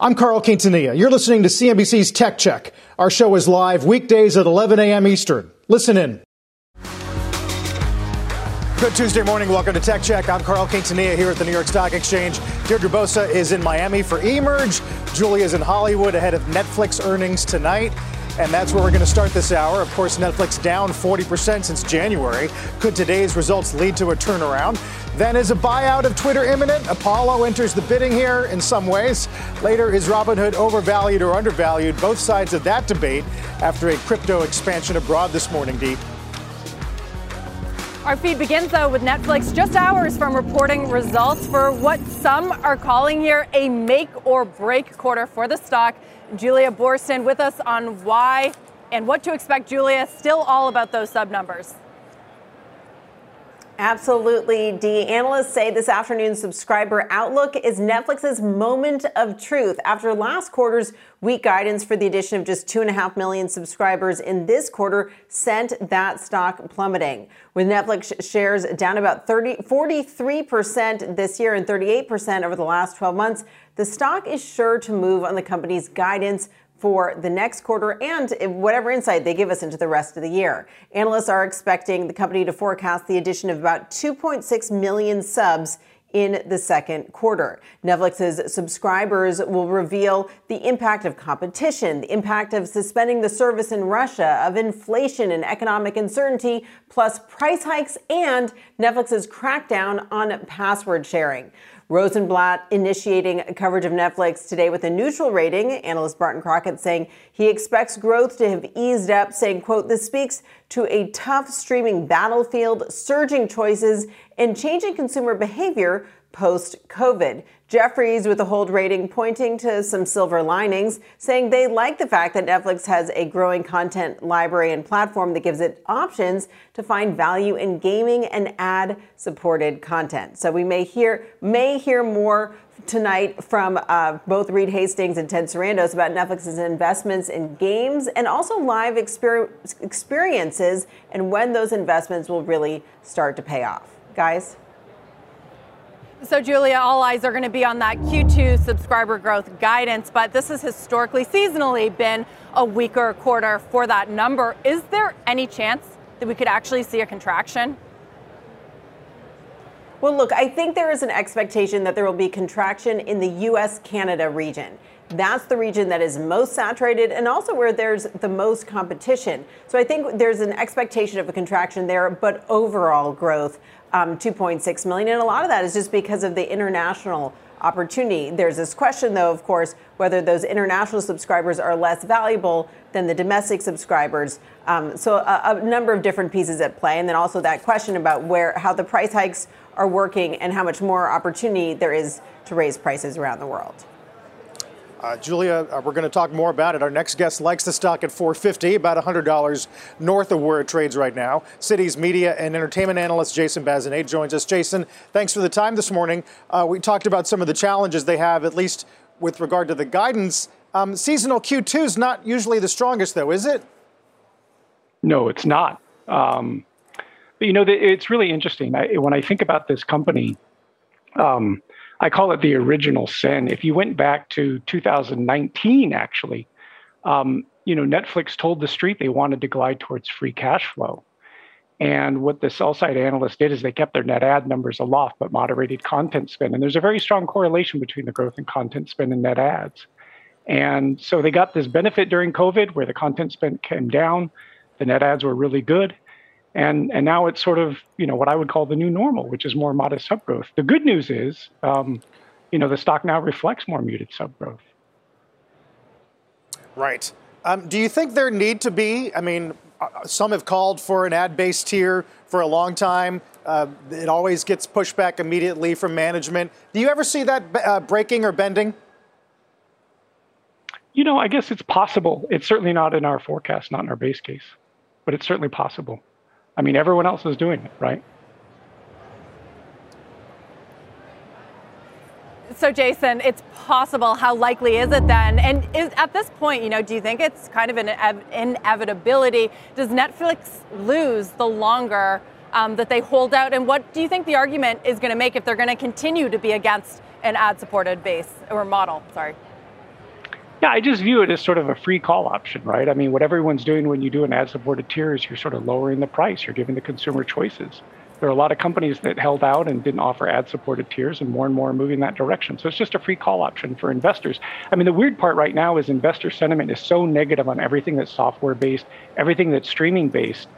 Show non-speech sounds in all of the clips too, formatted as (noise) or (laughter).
I'm Carl Quintanilla. You're listening to CNBC's Tech Check. Our show is live weekdays at 11 a.m. Eastern. Listen in. Good Tuesday morning. Welcome to Tech Check. I'm Carl Quintanilla here at the New York Stock Exchange. Deirdre Bosa is in Miami for eMerge. Julia's in Hollywood ahead of Netflix earnings tonight. And that's where we're going to start this hour. Of course, Netflix down 40% since January. Could today's results lead to a turnaround? Then is a buyout of Twitter imminent? Apollo enters the bidding here in some ways. Later, is Robinhood overvalued or undervalued? Both sides of that debate after a crypto expansion abroad this morning, Deep. Our feed begins, though, with Netflix just hours from reporting results for what some are calling here a make or break quarter for the stock. Julia Boorstin with us on why and what to expect, Julia. Still all about those sub numbers. Absolutely, D. Analysts say this afternoon's subscriber outlook is Netflix's moment of truth after last quarter's weak guidance for the addition of just 2.5 million subscribers in this quarter sent that stock plummeting. With Netflix shares down about 30, 43% this year and 38% over the last 12 months, the stock is sure to move on the company's guidance for the next quarter and whatever insight they give us into the rest of the year. Analysts are expecting the company to forecast the addition of about 2.6 million subs in the second quarter. Netflix's subscribers will reveal the impact of competition, the impact of suspending the service in Russia, of inflation and economic uncertainty, plus price hikes and Netflix's crackdown on password sharing. Rosenblatt initiating coverage of Netflix today with a neutral rating. Analyst Barton Crockett saying he expects growth to have eased up, saying, quote, this speaks to a tough streaming battlefield, surging choices, and changing consumer behavior post COVID. Jefferies with a hold rating pointing to some silver linings, saying they like the fact that Netflix has a growing content library and platform that gives it options to find value in gaming and ad supported content. So we may hear may hear more tonight from uh, both Reed Hastings and Ted Sarandos about Netflix's investments in games and also live exper- experiences and when those investments will really start to pay off. Guys? So, Julia, all eyes are going to be on that Q2 subscriber growth guidance, but this has historically, seasonally been a weaker quarter for that number. Is there any chance that we could actually see a contraction? Well, look, I think there is an expectation that there will be contraction in the US Canada region. That's the region that is most saturated and also where there's the most competition. So I think there's an expectation of a contraction there, but overall growth um, 2.6 million, and a lot of that is just because of the international opportunity. There's this question, though, of course, whether those international subscribers are less valuable than the domestic subscribers. Um, so a, a, number of different pieces at play, and then also that question about where how the price hikes are working and how much more opportunity there is to raise prices around the world. Uh, Julia, uh, we're going to talk more about it. Our next guest likes the stock at 450, about $100 north of where it trades right now. Citi's media and entertainment analyst Jason Bazinet joins us. Jason, thanks for the time this morning. Uh, we talked about some of the challenges they have, at least with regard to the guidance. Um, seasonal Q2 is not usually the strongest, though, is it? No, it's not. Um, but you know, it's really interesting. I, when I think about this company, um, I call it the original sin. If you went back to 2019, actually, um, you know, Netflix told the street they wanted to glide towards free cash flow. And what the sell side analysts did is they kept their net add numbers aloft, but moderated content spend. And there's a very strong correlation between the growth in content spend and net adds. And so they got this benefit during COVID where the content spend came down, the net adds were really good. And, and now it's sort of, you know, what I would call the new normal, which is more modest subgrowth. The good news is, um, you know, the stock now reflects more muted subgrowth. Right. Um, do you think there need to be, I mean, uh, some have called for an ad based tier for a long time. Uh, it always gets pushed back immediately from management. Do you ever see that uh, breaking or bending? You know, I guess it's possible. It's certainly not in our forecast, not in our base case, but it's certainly possible. I mean, everyone else is doing it, right? So, Jason, it's possible. How likely is it then? And is, at this point, you know, do you think it's kind of an inevitability? Does Netflix lose the longer um, that they hold out? And what do you think the argument is going to make if they're going to continue to be against an ad-supported base or model? Sorry. Yeah, I just view it as sort of a free call option, right? I mean, what everyone's doing when you do an ad-supported tier is you're sort of lowering the price. You're giving the consumer choices there are a lot of companies that held out and didn't offer ad supported tiers, and more and more are moving that direction. So it's just a free call option for investors. I mean, the weird part right now is investor sentiment is so negative on everything that's software based, everything that's streaming based,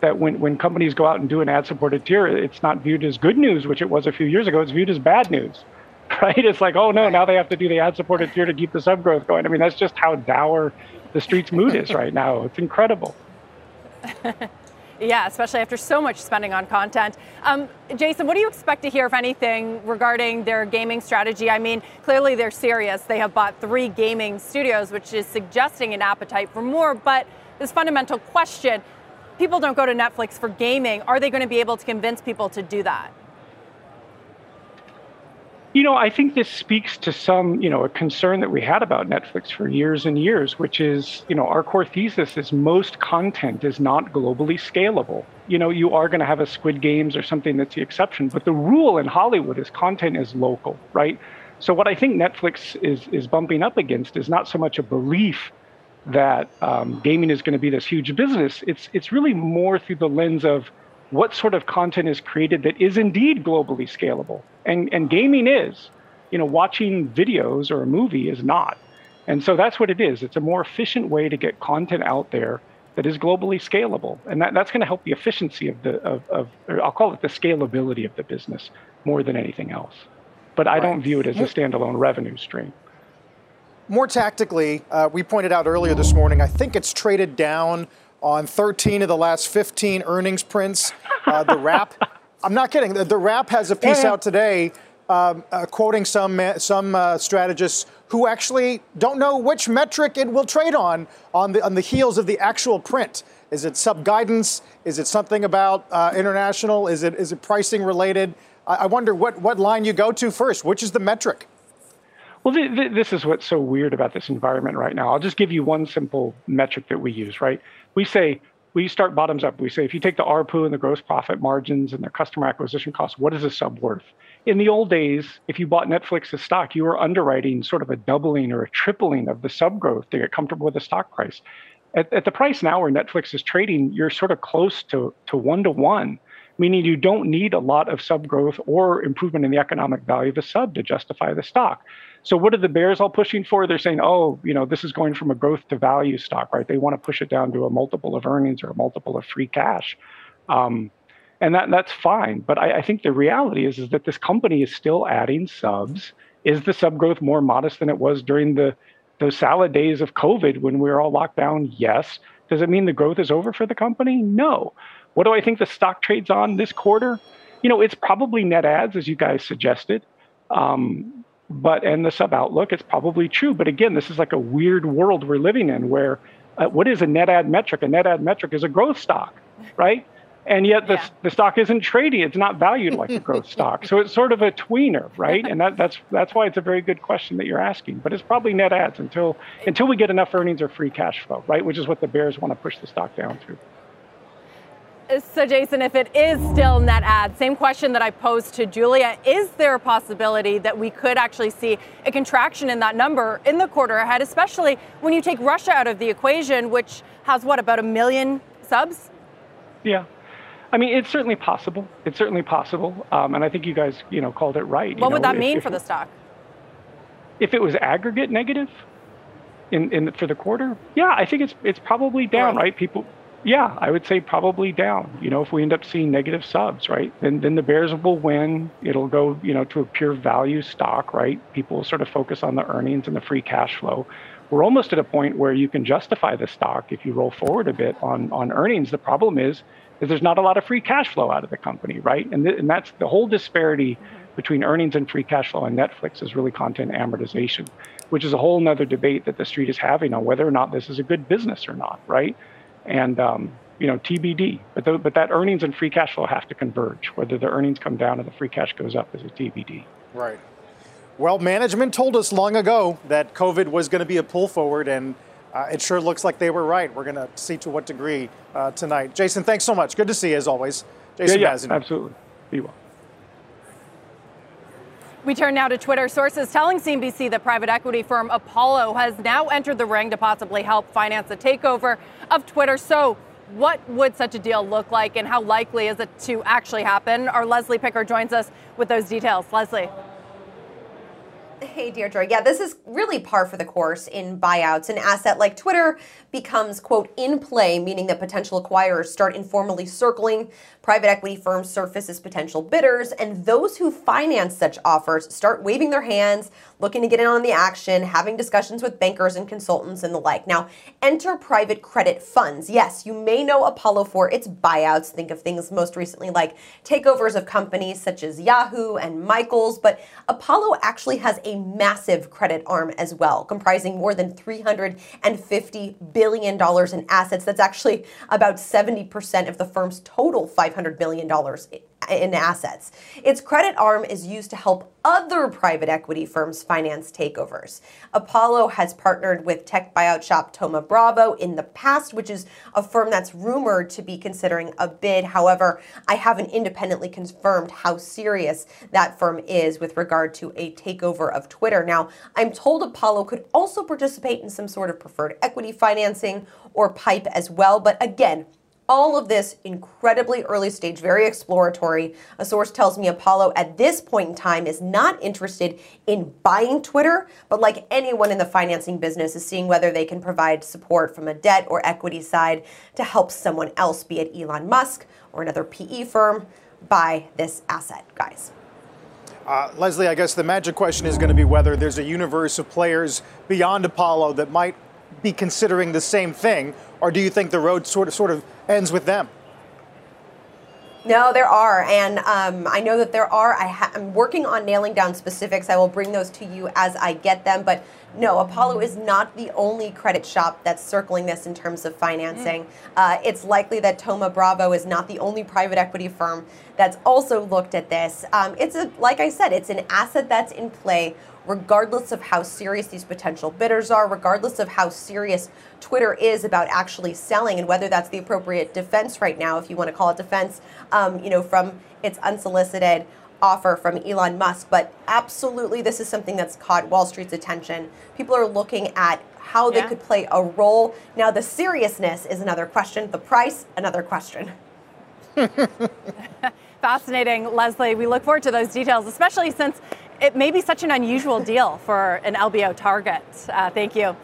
that when, when companies go out and do an ad supported tier, it's not viewed as good news, which it was a few years ago. It's viewed as bad news. (laughs) Right? It's like, oh no, now they have to do the ad supported tier to keep the sub growth going. I mean, that's just how dour the street's mood is right now. It's incredible. (laughs) Yeah, especially after so much spending on content. Um, Jason, what do you expect to hear, if anything, regarding their gaming strategy? I mean, clearly they're serious. They have bought three gaming studios, which is suggesting an appetite for more. But this fundamental question people don't go to Netflix for gaming. Are they going to be able to convince people to do that? You know, I think this speaks to some, you know, a concern that we had about Netflix for years and years, which is, you know, our core thesis is most content is not globally scalable. You know, you are going to have a Squid Games or something that's the exception, but the rule in Hollywood is content is local, right? So what I think Netflix is is bumping up against is not so much a belief that um, gaming is going to be this huge business. It's it's really more through the lens of what sort of content is created that is indeed globally scalable. And, and gaming is, you know, watching videos or a movie is not. And so that's what it is. It's a more efficient way to get content out there that is globally scalable. And that, that's going to help the efficiency of the, of, of I'll call it the scalability of the business more than anything else. But I right. don't view it as a standalone revenue stream. More tactically, uh, we pointed out earlier this morning, I think it's traded down on 13 of the last 15 earnings prints. Uh, the Wrap, (laughs) I'm not kidding. The, the Wrap has a piece out today um, uh, quoting some some uh, strategists who actually don't know which metric it will trade on on the on the heels of the actual print. Is it sub guidance? Is it something about uh, international? Is it is it pricing related? I, I wonder what what line you go to first. Which is the metric? Well, th- th- this is what's so weird about this environment right now. I'll just give you one simple metric that we use, right? We say, we start bottoms up. We say, if you take the ARPU and the gross profit margins and their customer acquisition costs, what is a sub worth? In the old days, if you bought Netflix's stock, you were underwriting sort of a doubling or a tripling of the sub growth to get comfortable with the stock price. At, at the price now where Netflix is trading, you're sort of close to, to one to one meaning you don't need a lot of sub growth or improvement in the economic value of a sub to justify the stock. So what are the bears all pushing for? They're saying, oh, you know, this is going from a growth to value stock, right? They want to push it down to a multiple of earnings or a multiple of free cash. Um, and that that's fine. But I, I, think the reality is, is that this company is still adding subs. Is the sub growth more modest than it was during the those salad days of COVID when we were all locked down? Yes. Does it mean the growth is over for the company? No. What do I think the stock trades on this quarter? You know, it's probably net adds, as you guys suggested. Um, but and the sub outlook, it's probably true. But again, this is like a weird world we're living in where uh, what is a net add metric? A net add metric is a growth stock, right? And yet the, yeah. the stock isn't trading; it's not valued like a growth (laughs) stock. So it's sort of a tweener, right? And that, that's that's why it's a very good question that you're asking. But it's probably net adds until until we get enough earnings or free cash flow, right? Which is what the bears want to push the stock down to. So, Jason, if it is still net add, same question that I posed to Julia, is there a possibility that we could actually see a contraction in that number in the quarter ahead, especially when you take Russia out of the equation, which has what, about a million subs? Yeah. I mean, it's certainly possible. It's certainly possible. Um, and I think you guys, you know, called it right. What you would know, that if, mean if, for the stock? If it was aggregate negative in, in for the quarter, yeah, I think it's it's probably down, right? right? People yeah, I would say probably down. You know, if we end up seeing negative subs, right, then then the Bears will win. It'll go, you know, to a pure value stock, right? People will sort of focus on the earnings and the free cash flow. We're almost at a point where you can justify the stock if you roll forward a bit on on earnings. The problem is is there's not a lot of free cash flow out of the company, right? And th- and that's the whole disparity mm-hmm. between earnings and free cash flow on Netflix is really content amortization. which is a whole nother debate that the street is having on whether or not this is a good business or not, right? And um, you know, TBD. But the, but that earnings and free cash flow have to converge. Whether the earnings come down and the free cash goes up is a TBD. Right. Well, management told us long ago that COVID was going to be a pull forward, and uh, it sure looks like they were right. We're going to see to what degree uh, tonight. Jason, thanks so much. Good to see you as always. Jason yeah, yeah, absolutely. Be well. We turn now to Twitter. Sources telling CNBC that private equity firm Apollo has now entered the ring to possibly help finance the takeover of Twitter. So, what would such a deal look like, and how likely is it to actually happen? Our Leslie Picker joins us with those details. Leslie. Hey, Deirdre. Yeah, this is really par for the course in buyouts. An asset like Twitter becomes, quote, in play, meaning that potential acquirers start informally circling private equity firms surface as potential bidders, and those who finance such offers start waving their hands, looking to get in on the action, having discussions with bankers and consultants and the like. Now, enter private credit funds. Yes, you may know Apollo for its buyouts. Think of things most recently like takeovers of companies such as Yahoo and Michaels, but Apollo actually has a massive credit arm as well, comprising more than $350 billion in assets. That's actually about 70% of the firm's total $500 billion in assets. Its credit arm is used to help other private equity firms finance takeovers. Apollo has partnered with tech buyout shop Thoma Bravo in the past, which is a firm that's rumored to be considering a bid. However, I haven't independently confirmed how serious that firm is with regard to a takeover of Twitter. Now, I'm told Apollo could also participate in some sort of preferred equity financing or PIPE as well, but again, all of this incredibly early stage, very exploratory. A source tells me Apollo at this point in time is not interested in buying Twitter, but like anyone in the financing business, is seeing whether they can provide support from a debt or equity side to help someone else, be it Elon Musk or another PE firm, buy this asset, guys. Uh, Leslie, I guess the magic question is going to be whether there's a universe of players beyond Apollo that might be considering the same thing, or do you think the road sort of sort of ends with them? No, there are, and um, I know that there are. I am working on nailing down specifics. I will bring those to you as I get them. But no, Apollo is not the only credit shop that's circling this in terms of financing. Mm. Uh, it's likely that Thoma Bravo is not the only private equity firm that's also looked at this. Um, it's a, like I said, it's an asset that's in play regardless of how serious these potential bidders are, regardless of how serious Twitter is about actually selling and whether that's the appropriate defense right now, if you want to call it defense, um, you know, from its unsolicited offer from Elon Musk. But absolutely, this is something that's caught Wall Street's attention. People are looking at how they yeah. could play a role. Now, the seriousness is another question, the price, another question. (laughs) (laughs) Fascinating, Leslie. We look forward to those details, especially since it may be such an unusual deal for an LBO target. Uh, thank you.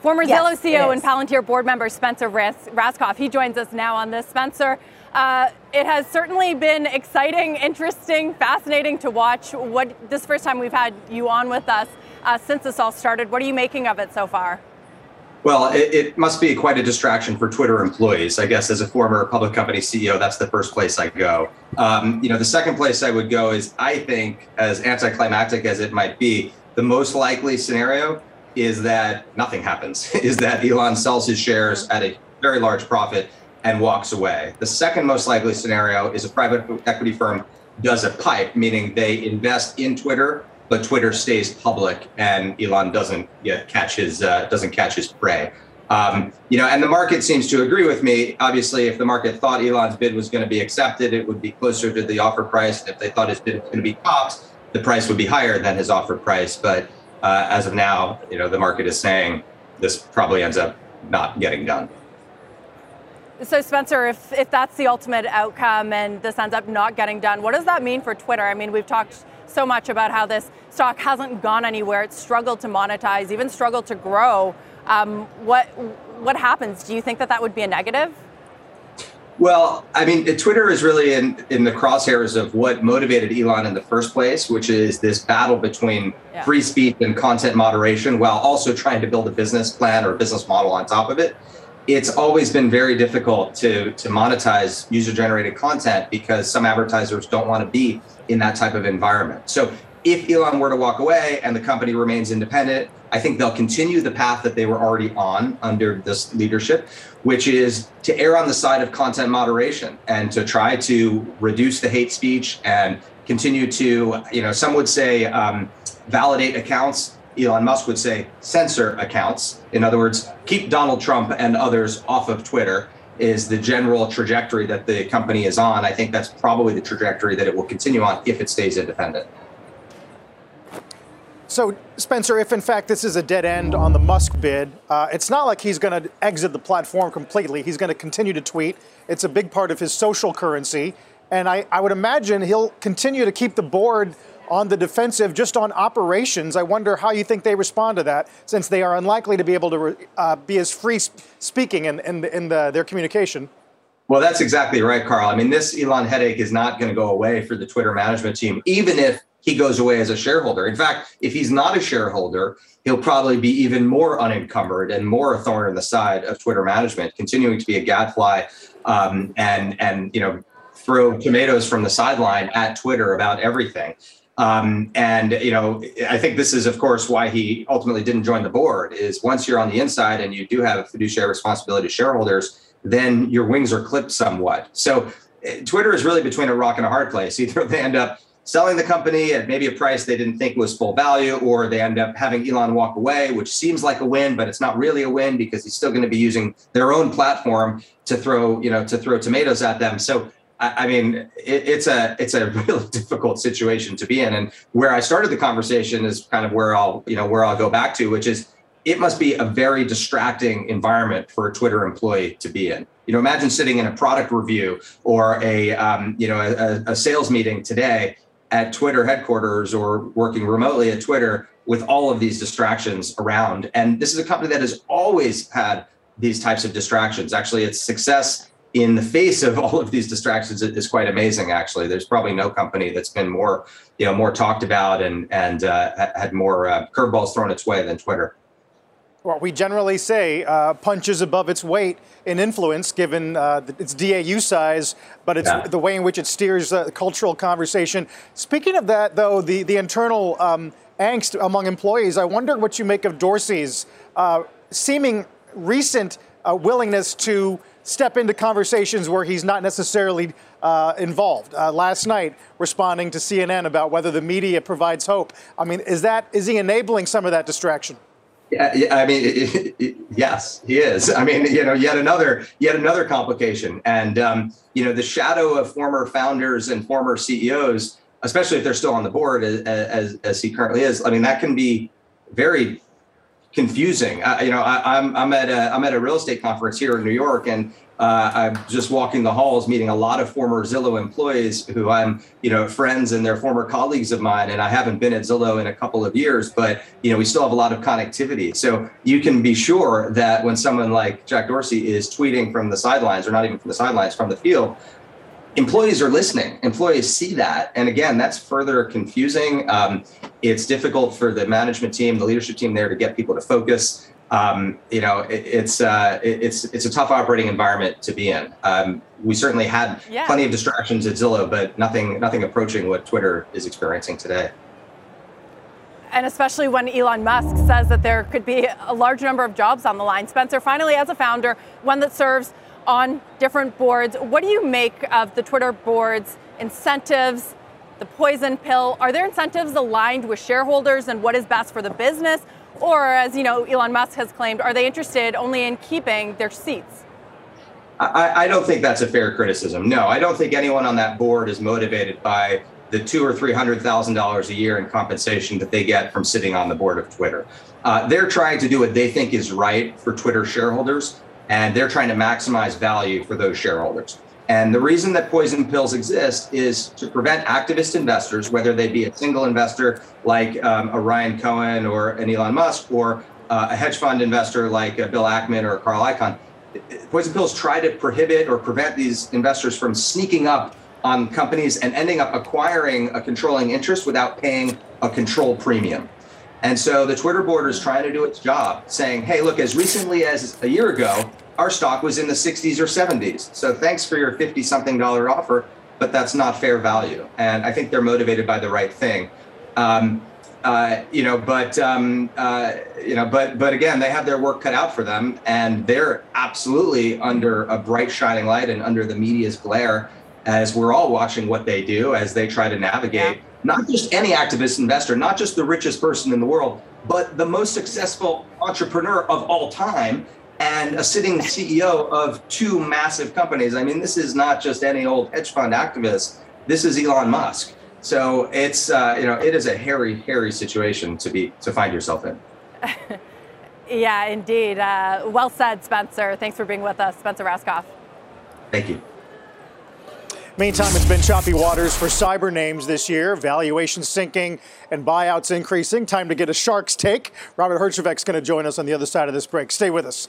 Former yes, Zillow CEO and Palantir board member Spencer Rascoff, he joins us now on this. Spencer, uh, it has certainly been exciting, interesting, fascinating to watch. What this first time we've had you on with us uh, since this all started. What are you making of it so far? Well, it, it, must be quite a distraction for Twitter employees. I guess as a former public company CEO, that's the first place I go. Um, you know, the second place I would go is I think, as anticlimactic as it might be, the most likely scenario is that nothing happens. (laughs) is that Elon sells his shares at a very large profit and walks away. The second most likely scenario is a private equity firm does a pipe, meaning they invest in Twitter but Twitter stays public and Elon doesn't yet catch his uh, doesn't catch his prey. Um, you know, and the market seems to agree with me. Obviously, if the market thought Elon's bid was going to be accepted, it would be closer to the offer price. And if they thought his bid was going to be topped, the price would be higher than his offer price. But uh, as of now, you know, the market is saying this probably ends up not getting done. So, Spencer, if, if that's the ultimate outcome and this ends up not getting done, what does that mean for Twitter? I mean, we've talked so much about how this stock hasn't gone anywhere. It's struggled to monetize, even struggled to grow. Um, what what happens? Do you think that that would be a negative? Well, I mean, Twitter is really in, in the crosshairs of what motivated Elon in the first place, which is this battle between yeah. free speech and content moderation while also trying to build a business plan or business model on top of it. It's always been very difficult to, to monetize user generated content because some advertisers don't want to be in that type of environment. So if Elon were to walk away and the company remains independent, I think they'll continue the path that they were already on under this leadership, which is to err on the side of content moderation and to try to reduce the hate speech and continue to, you know, some would say um, validate accounts. Elon Musk would say censor accounts. In other words, keep Donald Trump and others off of Twitter is the general trajectory that the company is on. I think that's probably the trajectory that it will continue on if it stays independent. So, Spencer, if in fact this is a dead end on the Musk bid, uh, it's not like he's going to exit the platform completely. He's going to continue to tweet. It's a big part of his social currency. And I, I would imagine he'll continue to keep the board on the defensive just on operations. I wonder how you think they respond to that, since they are unlikely to be able to uh, be as free speaking in, in, in the, their communication. Well, that's exactly right, Carl. I mean, this Elon headache is not going to go away for the Twitter management team, even if he goes away as a shareholder. In fact, if he's not a shareholder, he'll probably be even more unencumbered and more a thorn in the side of Twitter management, continuing to be a gadfly um, and and you know throw tomatoes from the sideline at Twitter about everything. Um, and you know, I think this is, of course, why he ultimately didn't join the board. Is once you're on the inside and you do have a fiduciary responsibility to shareholders, then your wings are clipped somewhat. So, eh, Twitter is really between a rock and a hard place. (laughs) Either they end up selling the company at maybe a price they didn't think was full value, or they end up having Elon walk away, which seems like a win, but it's not really a win because he's still going to be using their own platform to throw, you know, to throw tomatoes at them. So I, mean, it, it's a it's a (laughs) really difficult situation to be in. And where I started the conversation is kind of where I'll, you know, where I'll go back to, which is it must be a very distracting environment for a Twitter employee to be in. You know, imagine sitting in a product review or a um, you know a, a sales meeting today at Twitter headquarters or working remotely at Twitter with all of these distractions around. And this is a company that has always had these types of distractions. Actually, its success in the face of all of these distractions is quite amazing. Actually, there's probably no company that's been more, you know, more talked about and and uh, had more uh, curveballs thrown its way than Twitter. Well, we generally say uh, punches above its weight in influence, given uh, its DAU size, but it's yeah. the way in which it steers the cultural conversation. Speaking of that, though, the the internal um, angst among employees, I wonder what you make of Dorsey's uh, seeming recent uh, willingness to step into conversations where he's not necessarily uh, involved. Uh, last night, responding to CNN about whether the media provides hope. I mean, is that is he enabling some of that distraction? Yeah, I mean, it, (laughs) it, yes, he is. I mean, you know, yet another yet another complication, and um, you know, the shadow of former founders and former CEOs, especially if they're still on the board as, as, as he currently is. I mean, that can be very confusing. Uh, you know, I, I'm I'm at a I'm at a real estate conference here in New York, and uh, I'm just walking the halls, meeting a lot of former Zillow employees who I'm, you know, friends and they're former colleagues of mine. And I haven't been at Zillow in a couple of years, but you know, we still have a lot of connectivity. So you can be sure that when someone like Jack Dorsey is tweeting from the sidelines, or not even from the sidelines, from the field, employees are listening. Employees see that, and again, that's further confusing. Um, it's difficult for the management team, the leadership team there, to get people to focus um, you know, it, it's uh, it, it's it's a tough operating environment to be in. Um, we certainly had yeah. plenty of distractions at Zillow, but nothing nothing approaching what Twitter is experiencing today. And especially when Elon Musk says that there could be a large number of jobs on the line. Spencer, finally, as a founder, one that serves on different boards, what do you make of the Twitter board's incentives? The poison pill. Are there incentives aligned with shareholders and what is best for the business? Or, as you know, Elon Musk has claimed, are they interested only in keeping their seats? I, I don't think that's a fair criticism. No, I don't think anyone on that board is motivated by the two or three hundred thousand dollars a year in compensation that they get from sitting on the board of Twitter. Uh, they're trying to do what they think is right for Twitter shareholders, and they're trying to maximize value for those shareholders. And the reason that poison pills exist is to prevent activist investors, whether they be a single investor like um, a Ryan Cohen or an Elon Musk, or uh, a hedge fund investor like uh, Bill Ackman or Carl Icahn. Poison pills try to prohibit or prevent these investors from sneaking up on companies and ending up acquiring a controlling interest without paying a control premium. And so the Twitter board is trying to do its job, saying, hey, look, as recently as a year ago, our stock was in the 60s or 70s. So thanks for your 50 something dollar offer, but that's not fair value. And I think they're motivated by the right thing. Um, uh, you know, but um, uh, you know, but but again, they have their work cut out for them, and they're absolutely under a bright shining light and under the media's glare as we're all watching what they do as they try to navigate yeah. not just any activist investor, not just the richest person in the world, but the most successful entrepreneur of all time and a sitting CEO of two massive companies. I mean, this is not just any old hedge fund activist. This is Elon Musk. So it's uh, you know it is a hairy, hairy situation to be to find yourself in. (laughs) yeah, indeed. Uh, well said, Spencer. Thanks for being with us, Spencer Rascoff. Thank you. Meantime, it's been choppy waters for cyber names this year. Valuations sinking and buyouts increasing. Time to get a shark's take. Robert Herjavec's going to join us on the other side of this break. Stay with us.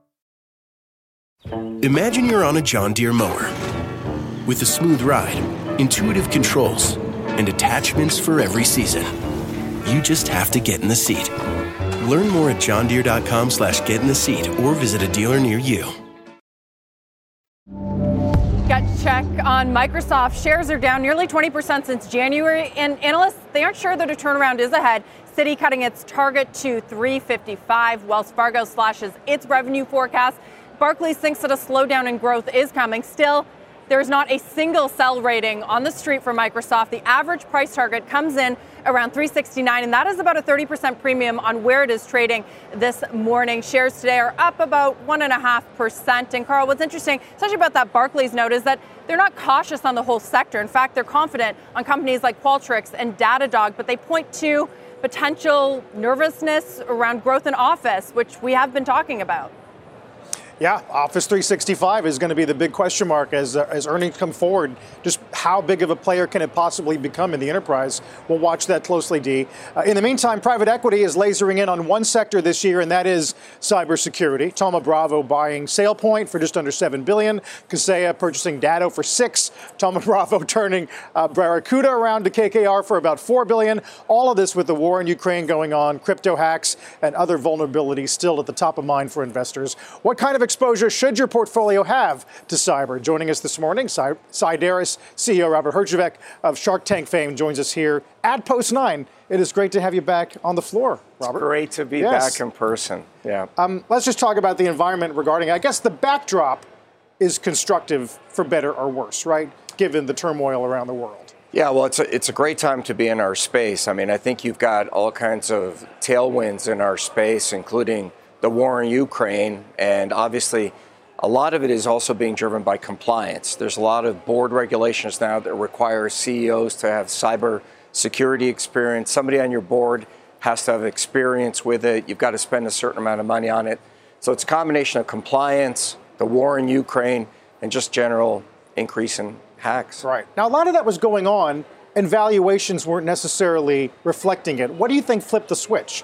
Imagine you're on a John Deere mower with a smooth ride, intuitive controls, and attachments for every season. You just have to get in the seat Learn more at johndeere.com slash get in the seat or visit a dealer near you. Gut check on Microsoft. Shares are down nearly 20% since January, and analysts, they aren't sure that a turnaround is ahead. Citi cutting its target to 355. Wells Fargo slashes its revenue forecast. Barclays thinks that a slowdown in growth is coming. Still, there's not a single sell rating on the street for Microsoft. The average price target comes in around 369 and that is about a 30% premium on where it is trading this morning. Shares today are up about 1.5%. And Carl, what's interesting, especially about that Barclays note, is that they're not cautious on the whole sector. In fact, they're confident on companies like Qualtrics and Datadog, but they point to potential nervousness around growth in office, which we have been talking about. Yeah, Office 365 is going to be the big question mark as, uh, as earnings come forward. Just how big of a player can it possibly become in the enterprise? We'll watch that closely, D. Uh, in the meantime, private equity is lasering in on one sector this year, and that is cybersecurity. Thoma Bravo buying SailPoint for just under 7 billion. Kaseya purchasing Datto for 6 Thoma (laughs) Bravo turning uh, Barracuda around to KKR for about 4 billion. All of this with the war in Ukraine going on, crypto hacks, and other vulnerabilities still at the top of mind for investors. What kind of exposure should your portfolio have to cyber? Joining us this morning, Cyderes CEO Robert Herjavec of Shark Tank fame joins us here at Post 9. It is great to have you back on the floor, Robert. It's great to be yes. back in person. Yeah. Um, let's just talk about the environment regarding, I guess the backdrop is constructive for better or worse, right? Given the turmoil around the world. Yeah, well, it's a, it's a great time to be in our space. I mean, I think you've got all kinds of tailwinds in our space, including the war in Ukraine, and obviously a lot of it is also being driven by compliance. There's a lot of board regulations now that require CEOs to have cyber security experience. Somebody on your board has to have experience with it. You've got to spend a certain amount of money on it. So it's a combination of compliance, the war in Ukraine, and just general increase in hacks. Right. Now, a lot of that was going on, and valuations weren't necessarily reflecting it. What do you think flipped the switch?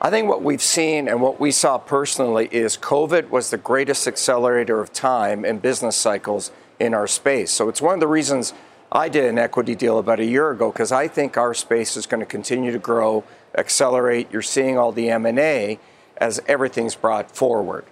I think what we've seen and what we saw personally is COVID was the greatest accelerator of time and business cycles in our space. So it's one of the reasons I did an equity deal about a year ago because I think our space is going to continue to grow, accelerate. You're seeing all the M&A as everything's brought forward.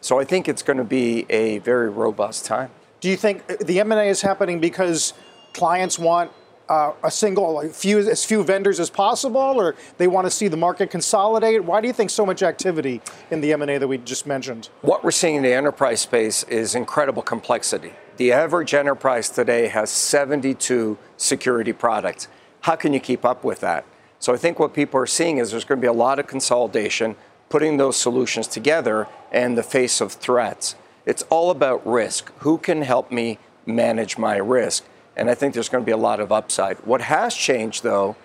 So I think it's going to be a very robust time. Do you think uh, the M&A is happening because clients want uh, a single, few, as few vendors as possible, or they want to see the market consolidate? Why do you think so much activity in the M&A that we just mentioned? What we're seeing in the enterprise space is incredible complexity. The average enterprise today has 72 security products. How can you keep up with that? So I think what people are seeing is there's going to be a lot of consolidation, putting those solutions together in the face of threats. It's all about risk. Who can help me manage my risk? And I think there's going to be a lot of upside. What has changed, though,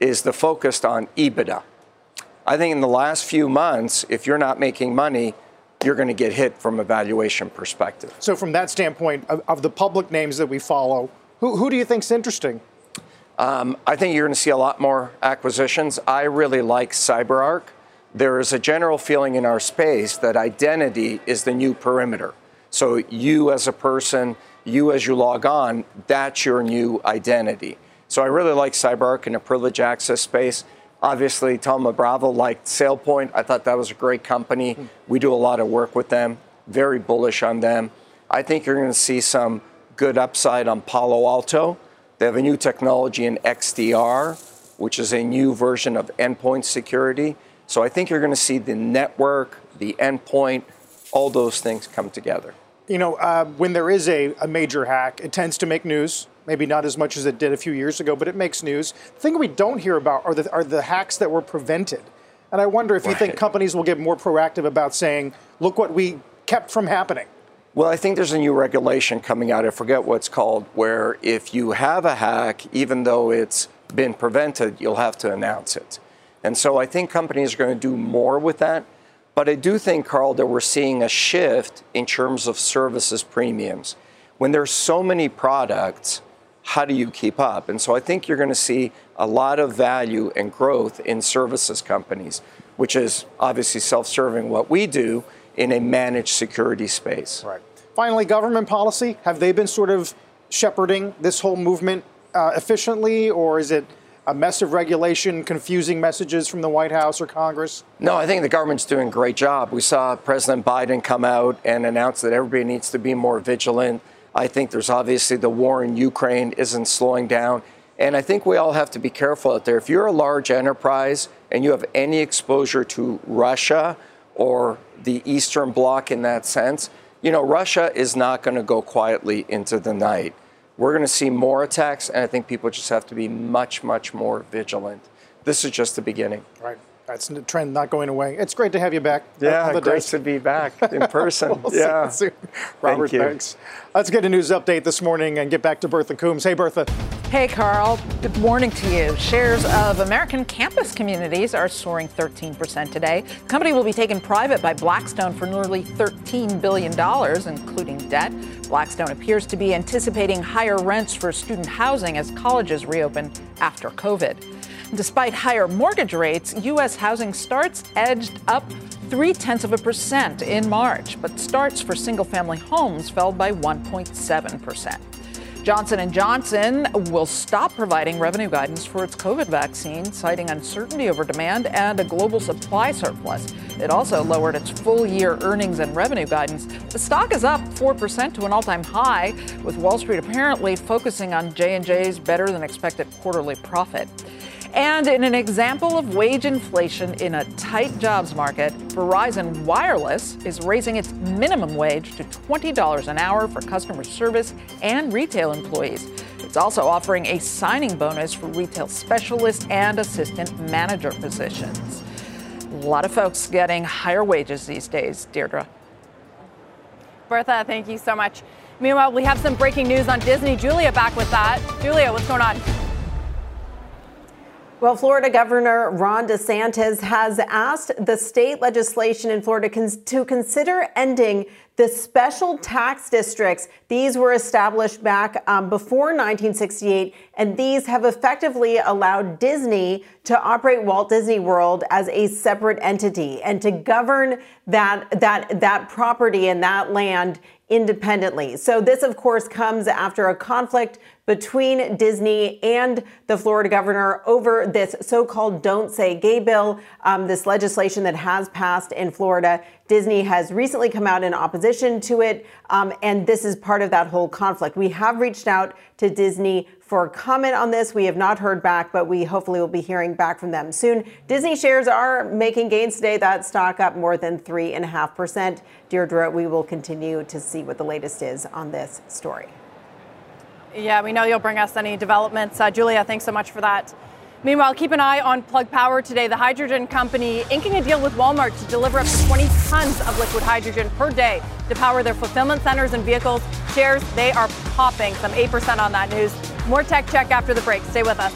is the focus on EBITDA. I think in the last few months, if you're not making money, you're going to get hit from a valuation perspective. So, from that standpoint, of, of the public names that we follow, who, who do you think is interesting? Um, I think you're going to see a lot more acquisitions. I really like CyberArk. There is a general feeling in our space that identity is the new perimeter. So you as a person, you as you log on, that's your new identity. So I really like CyberArk in a privilege access space. Obviously, Thoma Bravo liked SailPoint. I thought that was a great company. Hmm. We do a lot of work with them. Very bullish on them. I think you're going to see some good upside on Palo Alto. They have a new technology in XDR, which is a new version of endpoint security. So I think you're going to see the network, the endpoint, all those things come together. You know, uh, when there is a, a major hack, it tends to make news. Maybe not as much as it did a few years ago, but it makes news. The thing we don't hear about are the, are the hacks that were prevented. And I wonder if you think companies will get more proactive about saying, look what we kept from happening. Well, I think there's a new regulation coming out. I forget what's called, where if you have a hack, even though it's been prevented, you'll have to announce it. And so I think companies are going to do more with that. But I do think, Carl, that we're seeing a shift in terms of services premiums. When there's so many products, how do you keep up? And so I think you're going to see a lot of value and growth in services companies, which is obviously self serving what we do in a managed security space. Right. Finally, government policy. Have they been sort of shepherding this whole movement uh, efficiently, or is it a mess of regulation, confusing messages from the White House or Congress? No, I think the government's doing a great job. We saw President Biden come out and announce that everybody needs to be more vigilant. I think there's obviously the war in Ukraine isn't slowing down. And I think we all have to be careful out there. If you're a large enterprise and you have any exposure to Russia or the Eastern Bloc in that sense, you know, Russia is not going to go quietly into the night. We're going to see more attacks, and I think people just have to be much, much more vigilant. This is just the beginning. Right. That's a trend not going away. It's great to have you back. Yeah, great desk. to be back in (laughs) person. we'll yeah. Robert, Thank thanks. Let's get a news update this morning and get back to Bertha Coombs. Hey, Bertha. Hey, Carl. Good morning to you. Shares of American campus communities are soaring 13% today. The company will be taken private by Blackstone for nearly $13 billion, including debt. Blackstone appears to be anticipating higher rents for student housing as colleges reopen after COVID. Despite higher mortgage rates, U.S. housing starts edged up three tenths of a percent in March, but starts for single-family homes fell by 1.7 percent. Johnson & Johnson will stop providing revenue guidance for its COVID vaccine, citing uncertainty over demand and a global supply surplus. It also lowered its full-year earnings and revenue guidance. The stock is up 4% to an all-time high, with Wall Street apparently focusing on J&J's better than expected quarterly profit. And in an example of wage inflation in a tight jobs market, Verizon Wireless is raising its minimum wage to $20 an hour for customer service and retail employees. It's also offering a signing bonus for retail specialist and assistant manager positions. A lot of folks getting higher wages these days, Deirdre. Bertha, thank you so much. Meanwhile, we have some breaking news on Disney. Julia back with that. Julia, what's going on? Well, Florida Governor Ron DeSantis has asked the state legislation in Florida to consider ending the special tax districts. These were established back um, before 1968, and these have effectively allowed Disney to operate Walt Disney World as a separate entity and to govern that that that property and that land independently. So this, of course, comes after a conflict between Disney and the Florida governor over this so-called "Don't Say Gay" bill, um, this legislation that has passed in Florida. Disney has recently come out in opposition to it, um, and this is part of that whole conflict. We have reached out to Disney for comment on this. We have not heard back, but we hopefully will be hearing back from them soon. Disney shares are making gains today. That stock up more than 3.5%. Deirdre, we will continue to see what the latest is on this story. Yeah, we know you'll bring us any developments. Uh, Julia, thanks so much for that. Meanwhile, keep an eye on Plug Power today. The hydrogen company inking a deal with Walmart to deliver up to 20 tons of liquid hydrogen per day to power their fulfillment centers and vehicles. Shares, they are popping some 8% on that news. More tech check after the break. Stay with us.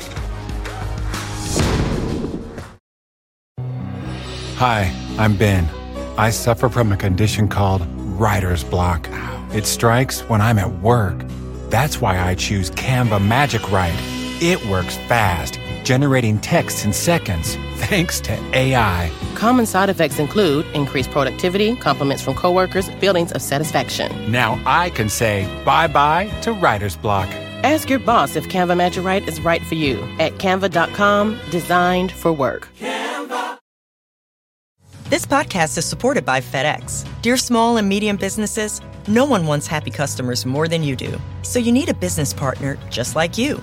Hi, I'm Ben. I suffer from a condition called writer's block. It strikes when I'm at work. That's why I choose Canva Magic Write It works fast, generating texts in seconds thanks to AI. Common side effects include increased productivity, compliments from coworkers, feelings of satisfaction. Now I can say bye bye to writer's block. Ask your boss if Canva Magic Write is right for you at canva.com, designed for work. Canva. This podcast is supported by FedEx. Dear small and medium businesses, no one wants happy customers more than you do. So you need a business partner just like you.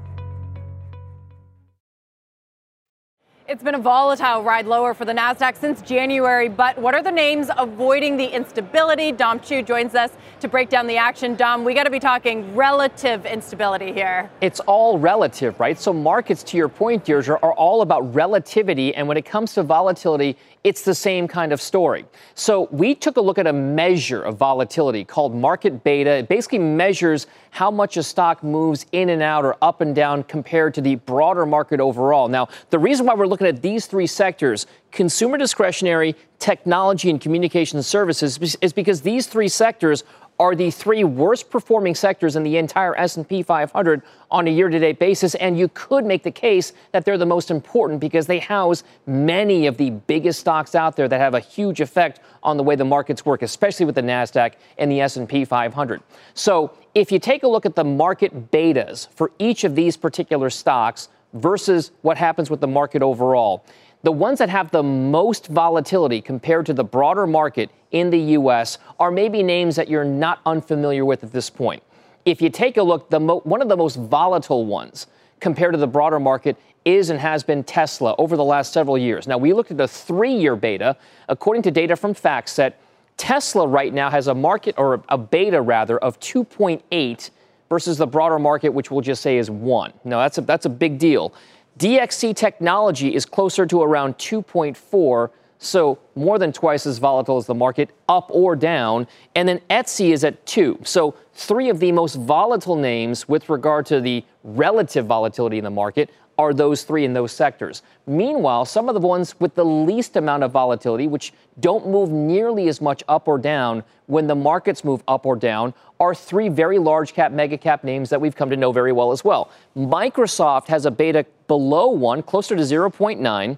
It's been a volatile ride lower for the NASDAQ since January, but what are the names avoiding the instability? Dom Chu joins us to break down the action. Dom, we got to be talking relative instability here. It's all relative, right? So markets, to your point, Deirdre, are all about relativity. And when it comes to volatility, it's the same kind of story. So we took a look at a measure of volatility called market beta. It basically measures how much a stock moves in and out or up and down compared to the broader market overall. Now, the reason why we're looking at these three sectors, consumer discretionary, technology, and communication services, is because these three sectors are the three worst performing sectors in the entire S&P 500 on a year-to-date basis and you could make the case that they're the most important because they house many of the biggest stocks out there that have a huge effect on the way the markets work especially with the Nasdaq and the S&P 500. So, if you take a look at the market betas for each of these particular stocks versus what happens with the market overall, the ones that have the most volatility compared to the broader market in the U.S. are maybe names that you're not unfamiliar with at this point. If you take a look, the mo- one of the most volatile ones compared to the broader market is and has been Tesla over the last several years. Now, we looked at the three year beta. According to data from FactSet, Tesla right now has a market, or a beta rather, of 2.8 versus the broader market, which we'll just say is 1. Now, that's a, that's a big deal. DXC technology is closer to around 2.4, so more than twice as volatile as the market, up or down. And then Etsy is at 2. So three of the most volatile names with regard to the relative volatility in the market are those three in those sectors. Meanwhile, some of the ones with the least amount of volatility, which don't move nearly as much up or down when the markets move up or down, are three very large cap, mega cap names that we've come to know very well as well. Microsoft has a beta below one, closer to 0.9.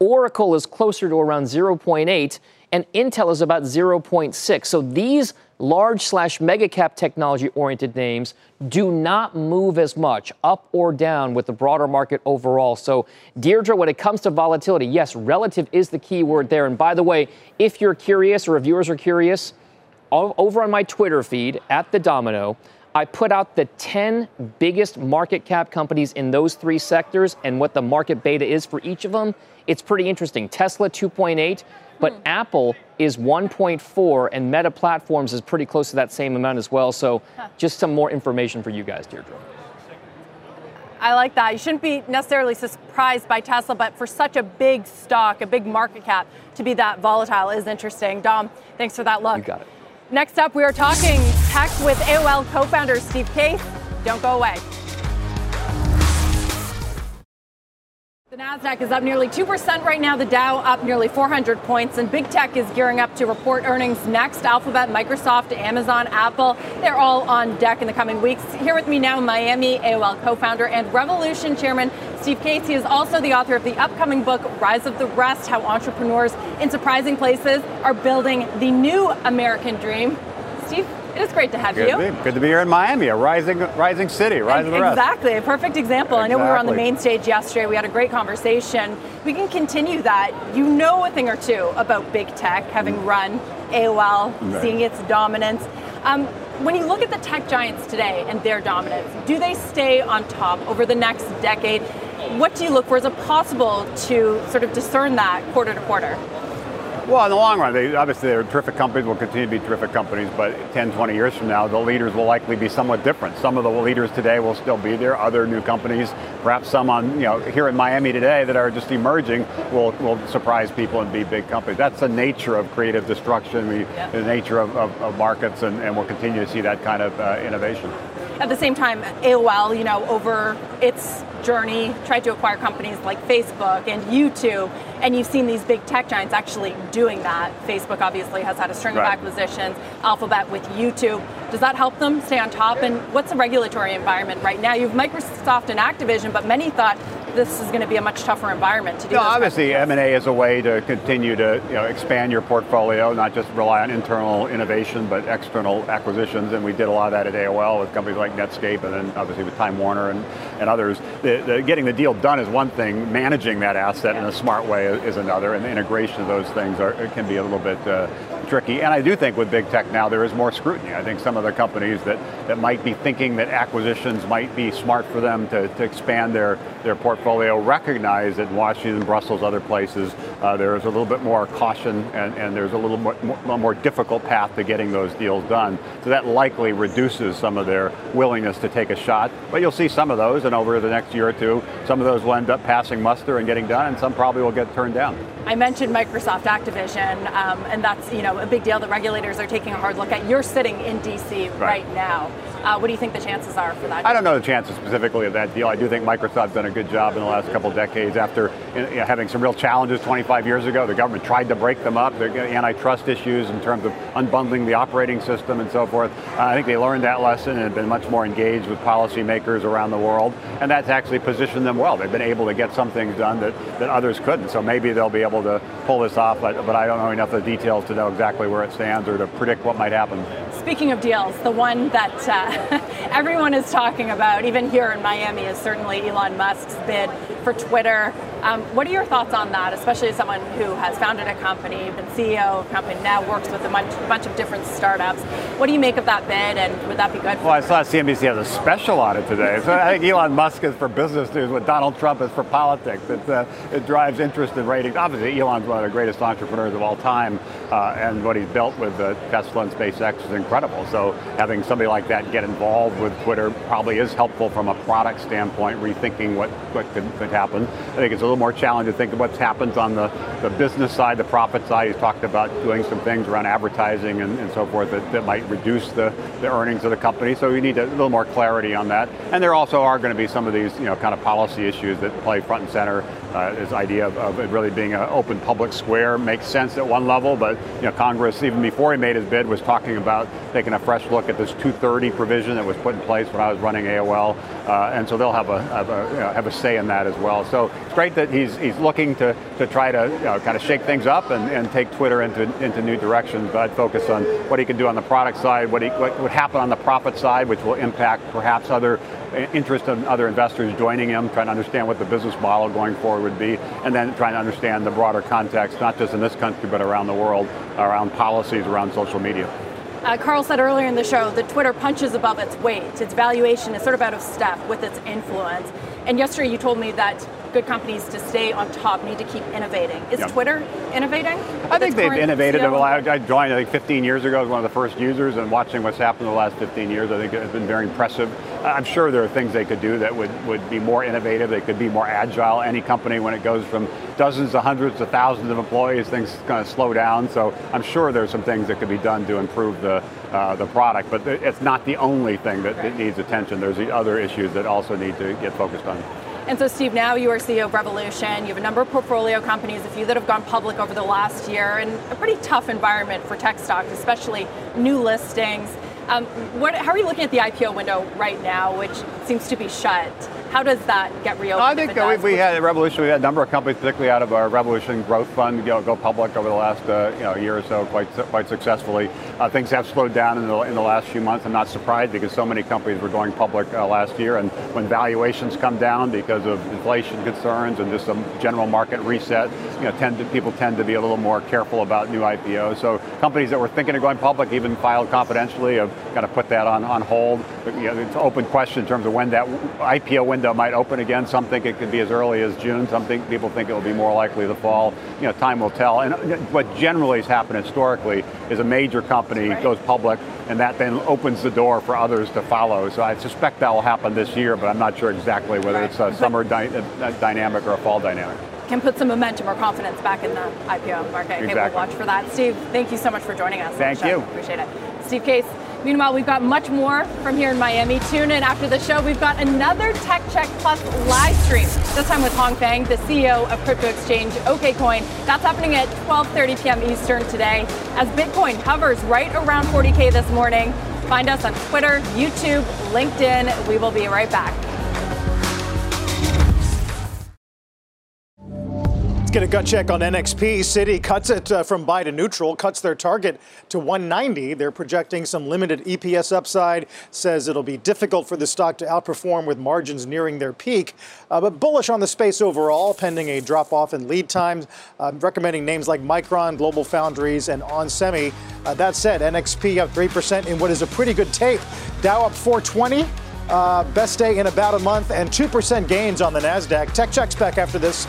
Oracle is closer to around 0.8, and Intel is about 0.6. So these large slash mega cap technology oriented names do not move as much up or down with the broader market overall. So, Deirdre, when it comes to volatility, yes, relative is the key word there. And by the way, if you're curious or if viewers are curious, over on my Twitter feed at the Domino, I put out the 10 biggest market cap companies in those three sectors and what the market beta is for each of them. It's pretty interesting. Tesla 2.8, but hmm. Apple is 1.4, and Meta Platforms is pretty close to that same amount as well. So, huh. just some more information for you guys, Deirdre. I like that. You shouldn't be necessarily surprised by Tesla, but for such a big stock, a big market cap, to be that volatile is interesting. Dom, thanks for that look. You got it. Next up, we are talking tech with AOL co founder Steve Case. Don't go away. The NASDAQ is up nearly 2% right now, the Dow up nearly 400 points, and big tech is gearing up to report earnings next. Alphabet, Microsoft, Amazon, Apple, they're all on deck in the coming weeks. Here with me now, Miami AOL co founder and Revolution chairman Steve Casey is also the author of the upcoming book, Rise of the Rest How Entrepreneurs in Surprising Places Are Building the New American Dream. Steve, it is great to have good you. To good to be here in Miami, a rising, rising city, rising the rest. Exactly, a perfect example. Exactly. I know we were on the main stage yesterday. We had a great conversation. We can continue that. You know a thing or two about big tech, having mm. run AOL, right. seeing its dominance. Um, when you look at the tech giants today and their dominance, do they stay on top over the next decade? What do you look for? Is it possible to sort of discern that quarter to quarter? Well, in the long run, they, obviously they're terrific companies, will continue to be terrific companies, but 10, 20 years from now, the leaders will likely be somewhat different. Some of the leaders today will still be there, other new companies, perhaps some on, you know, here in Miami today that are just emerging will, will surprise people and be big companies. That's the nature of creative destruction, the, yeah. the nature of, of, of markets, and, and, we'll continue to see that kind of uh, innovation. At the same time, AOL, you know, over its journey tried to acquire companies like Facebook and YouTube, and you've seen these big tech giants actually doing that. Facebook obviously has had a string right. of acquisitions, Alphabet with YouTube. Does that help them stay on top? And what's the regulatory environment right now? You have Microsoft and Activision, but many thought this is going to be a much tougher environment to do. No, obviously M&A is a way to continue to you know, expand your portfolio, not just rely on internal innovation, but external acquisitions. And we did a lot of that at AOL with companies like Netscape, and then obviously with Time Warner and, and others. The, the, getting the deal done is one thing. Managing that asset yeah. in a smart way is another, and the integration of those things are, can be a little bit uh, tricky. And I do think with big tech now there is more scrutiny. I think some of the companies that, that might be thinking that acquisitions might be smart for them to, to expand their, their portfolio recognize that in Washington, Brussels, other places, uh, there is a little bit more caution and, and there's a little more, more, more difficult path to getting those deals done. So that likely reduces some of their willingness to take a shot. But you'll see some of those, and over the next year or two, some of those will end up passing muster and getting done, and some probably will get turned down. I mentioned Microsoft Activision, um, and that's you know a big deal. The regulators are taking a hard look at. You're sitting in D.C. right, right now. Uh, what do you think the chances are for that? I don't know the chances specifically of that deal. I do think Microsoft's done a good job in the last couple decades after you know, having some real challenges 25 years ago. The government tried to break them up, the antitrust issues in terms of unbundling the operating system and so forth. Uh, I think they learned that lesson and have been much more engaged with policymakers around the world, and that's actually positioned them well. They've been able to get some things done that, that others couldn't. So maybe they'll be able to pull this off, but, but I don't know enough of the details to know exactly where it stands or to predict what might happen. Speaking of deals, the one that uh, (laughs) everyone is talking about, even here in Miami, is certainly Elon Musk's bid for Twitter. Um, what are your thoughts on that, especially as someone who has founded a company, been CEO of a company, now works with a bunch, bunch of different startups? What do you make of that bid, and would that be good? well, I saw CNBC has a special on it today. So I think Elon Musk is for business news, what Donald Trump is for politics. It, uh, it drives interest in ratings. Obviously, Elon's one of the greatest entrepreneurs of all time, uh, and what he's built with Tesla and SpaceX is incredible incredible. So having somebody like that get involved with Twitter probably is helpful from a product standpoint, rethinking what, what could, could happen. I think it's a little more challenging to think of what's happened on the, the business side, the profit side. He's talked about doing some things around advertising and, and so forth that, that might reduce the, the earnings of the company. So we need a little more clarity on that. And there also are going to be some of these, you know, kind of policy issues that play front and center. Uh, this idea of, of, it really being an open public square makes sense at one level, but you know, Congress, even before he made his bid, was talking about taking a fresh look at this 230 provision that was put in place when I was running AOL, uh, and so they'll have a have a, you know, have a say in that as well. So it's great that he's he's looking to to try to you know, kind of shake things up and, and take Twitter into into new directions. But I'd focus on what he can do on the product side, what he what would happen on the profit side, which will impact perhaps other interest of other investors joining him, trying to understand what the business model going forward would be, and then trying to understand the broader context, not just in this country, but around the world, around policies around social media. Uh, Carl said earlier in the show that Twitter punches above its weight. Its valuation is sort of out of step with its influence. And yesterday you told me that good companies to stay on top need to keep innovating. Is. Twitter innovating? I think they've innovated. Well, I joined I think 15 years ago as one of the first users, and watching what's happened in the last 15 years, I think it's been very impressive. I'm sure there are things they could do that would, would be more innovative. They could be more agile. Any company, when it goes from dozens to hundreds to thousands of employees, things kind of slow down. So I'm sure there's some things that could be done to improve the uh, the product. But it's not the only thing that, that needs attention. There's the other issues that also need to get focused on. And so, Steve, now you are CEO of Revolution. You have a number of portfolio companies, a few that have gone public over the last year, and a pretty tough environment for tech stocks, especially new listings. Um, what, how are you looking at the IPO window right now, which seems to be shut? How does that get reopened? I think we, we had a Revolution. We had a number of companies, particularly out of our Revolution Growth Fund, you know, go public over the last uh, you know year or so, quite quite successfully. Uh, things have slowed down in the, in the last few months. I'm not surprised because so many companies were going public uh, last year, and when valuations come down because of inflation concerns and just some general market reset, you know, tend to, people tend to be a little more careful about new IPOs. So companies that were thinking of going public, even filed confidentially, have kind of put that on on hold. But, you know, it's an open question in terms of when that IPO window window might open again. Some think it could be as early as June. Some think people think it will be more likely the fall. You know, time will tell. And uh, what generally has happened historically is a major company right. goes public, and that then opens the door for others to follow. So I suspect that will happen this year, but I'm not sure exactly whether right. it's a summer dy- a dynamic or a fall dynamic can put some momentum or confidence back in the IPO market. Exactly. Okay, we'll watch for that. Steve, thank you so much for joining us. Thank you. Appreciate it. Steve Case. Meanwhile, we've got much more from here in Miami. Tune in after the show. We've got another Tech Check Plus live stream. This time with Hong Fang, the CEO of crypto exchange OKCoin. That's happening at 12:30 p.m. Eastern today. As Bitcoin hovers right around 40k this morning. Find us on Twitter, YouTube, LinkedIn. We will be right back. Get a gut check on NXP. Citi cuts it uh, from buy to neutral, cuts their target to 190. They're projecting some limited EPS upside, says it'll be difficult for the stock to outperform with margins nearing their peak, uh, but bullish on the space overall, pending a drop off in lead times, uh, recommending names like Micron, Global Foundries, and onsemi. Uh, that said, NXP up 3% in what is a pretty good tape. Dow up 420. Uh, best day in about a month, and 2% gains on the NASDAQ. Tech checks back after this.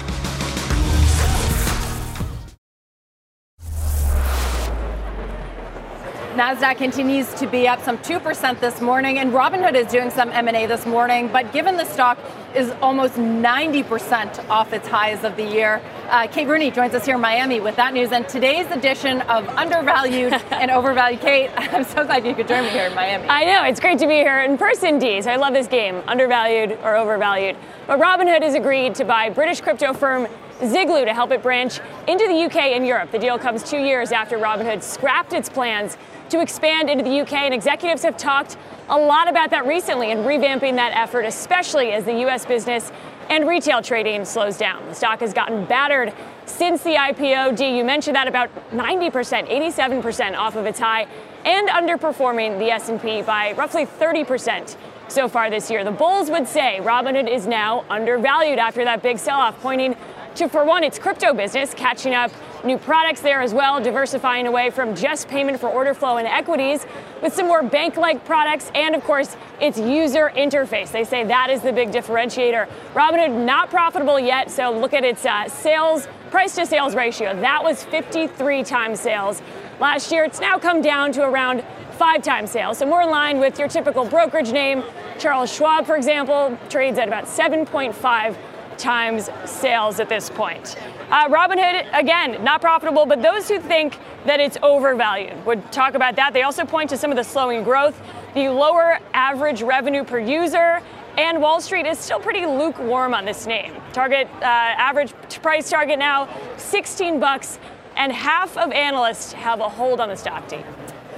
Nasdaq continues to be up some 2% this morning, and Robinhood is doing some M&A this morning. But given the stock is almost 90% off its highs of the year, uh, Kate Rooney joins us here in Miami with that news. And today's edition of Undervalued (laughs) and Overvalued. Kate, (laughs) I'm so glad you could join me here in Miami. I know it's great to be here in person, Dees. I love this game, undervalued or overvalued. But Robinhood has agreed to buy British crypto firm Ziglu to help it branch into the UK and Europe. The deal comes two years after Robinhood scrapped its plans to expand into the UK, and executives have talked a lot about that recently and revamping that effort, especially as the US business and retail trading slows down. The stock has gotten battered since the IPO. D, you mentioned that about 90%, 87% off of its high, and underperforming the S&P by roughly 30% so far this year. The bulls would say Robinhood is now undervalued after that big sell-off, pointing to, for one, its crypto business, catching up new products there as well, diversifying away from just payment for order flow and equities with some more bank like products, and of course, its user interface. They say that is the big differentiator. Robinhood not profitable yet, so look at its uh, sales, price to sales ratio. That was 53 times sales. Last year, it's now come down to around five times sales, so more in line with your typical brokerage name. Charles Schwab, for example, trades at about 7.5 times sales at this point. Uh, Robinhood, again, not profitable, but those who think that it's overvalued would talk about that. They also point to some of the slowing growth, the lower average revenue per user, and Wall Street is still pretty lukewarm on this name. Target uh, average price target now 16 bucks, and half of analysts have a hold on the stock team.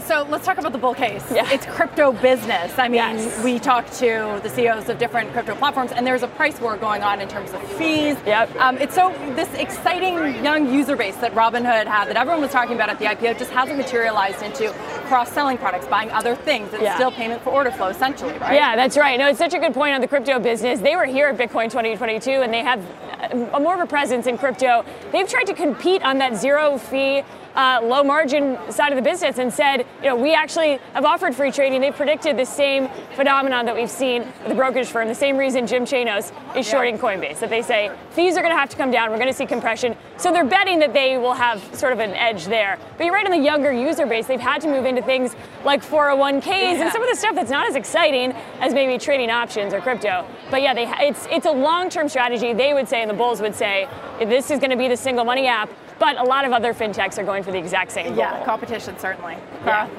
So let's talk about the bull case. Yeah. It's crypto business. I mean, yes. we talked to the CEOs of different crypto platforms, and there's a price war going on in terms of fees. Yep. Um, it's so this exciting young user base that Robinhood had, that everyone was talking about at the IPO, just hasn't materialized into cross-selling products, buying other things. It's yeah. still payment for order flow, essentially, right? Yeah, that's right. No, it's such a good point on the crypto business. They were here at Bitcoin 2022, and they have a more of a presence in crypto. They've tried to compete on that zero fee uh, low margin side of the business and said, you know, we actually have offered free trading. They've predicted the same phenomenon that we've seen with the brokerage firm, the same reason Jim Chanos is shorting Coinbase, that they say fees are going to have to come down, we're going to see compression. So they're betting that they will have sort of an edge there. But you're right on the younger user base, they've had to move into things like 401ks yeah. and some of the stuff that's not as exciting as maybe trading options or crypto. But yeah, they, it's, it's a long-term strategy. They would say, and the bulls would say, this is going to be the single money app but a lot of other fintechs are going for the exact same goal. Yeah, competition certainly. Yeah.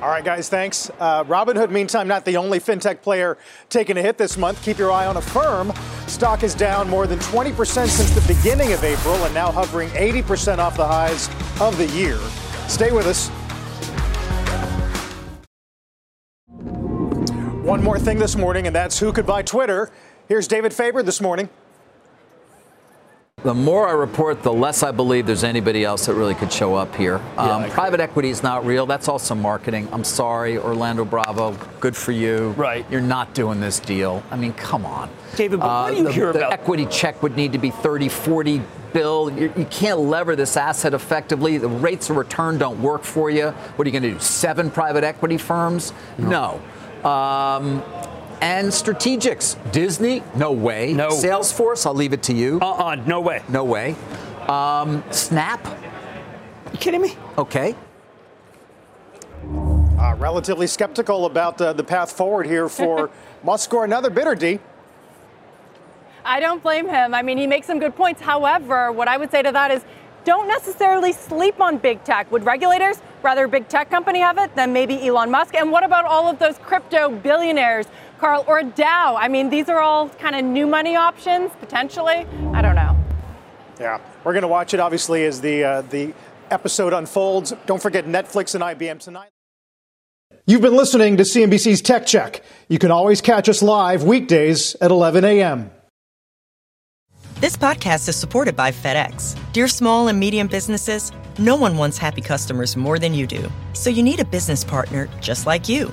All right, guys, thanks. Uh, Robinhood, meantime, not the only fintech player taking a hit this month. Keep your eye on Affirm. Stock is down more than 20% since the beginning of April and now hovering 80% off the highs of the year. Stay with us. One more thing this morning, and that's who could buy Twitter. Here's David Faber this morning. The more I report, the less I believe there's anybody else that really could show up here. Um, private equity is not real. That's also marketing. I'm sorry, Orlando Bravo. Good for you. Right. You're not doing this deal. I mean, come on. David, but what do you uh, the, hear the about? equity check would need to be 30, 40 bill. You, you can't lever this asset effectively. The rates of return don't work for you. What are you going to do? Seven private equity firms? No. no. Um, and strategics. Disney, no way. No. Salesforce, I'll leave it to you. Uh uh no way. No way. Um, Snap. You kidding me? Okay. Uh, relatively skeptical about uh, the path forward here for (laughs) Musk or another bidder, D. I don't blame him. I mean, he makes some good points. However, what I would say to that is don't necessarily sleep on big tech. Would regulators rather a big tech company have it than maybe Elon Musk? And what about all of those crypto billionaires, Carl, or Dow? I mean, these are all kind of new money options, potentially. I don't know. Yeah, we're going to watch it obviously as the uh, the episode unfolds. Don't forget Netflix and IBM tonight. You've been listening to CNBC's Tech Check. You can always catch us live weekdays at 11 a.m. This podcast is supported by FedEx. Dear small and medium businesses, no one wants happy customers more than you do. So you need a business partner just like you.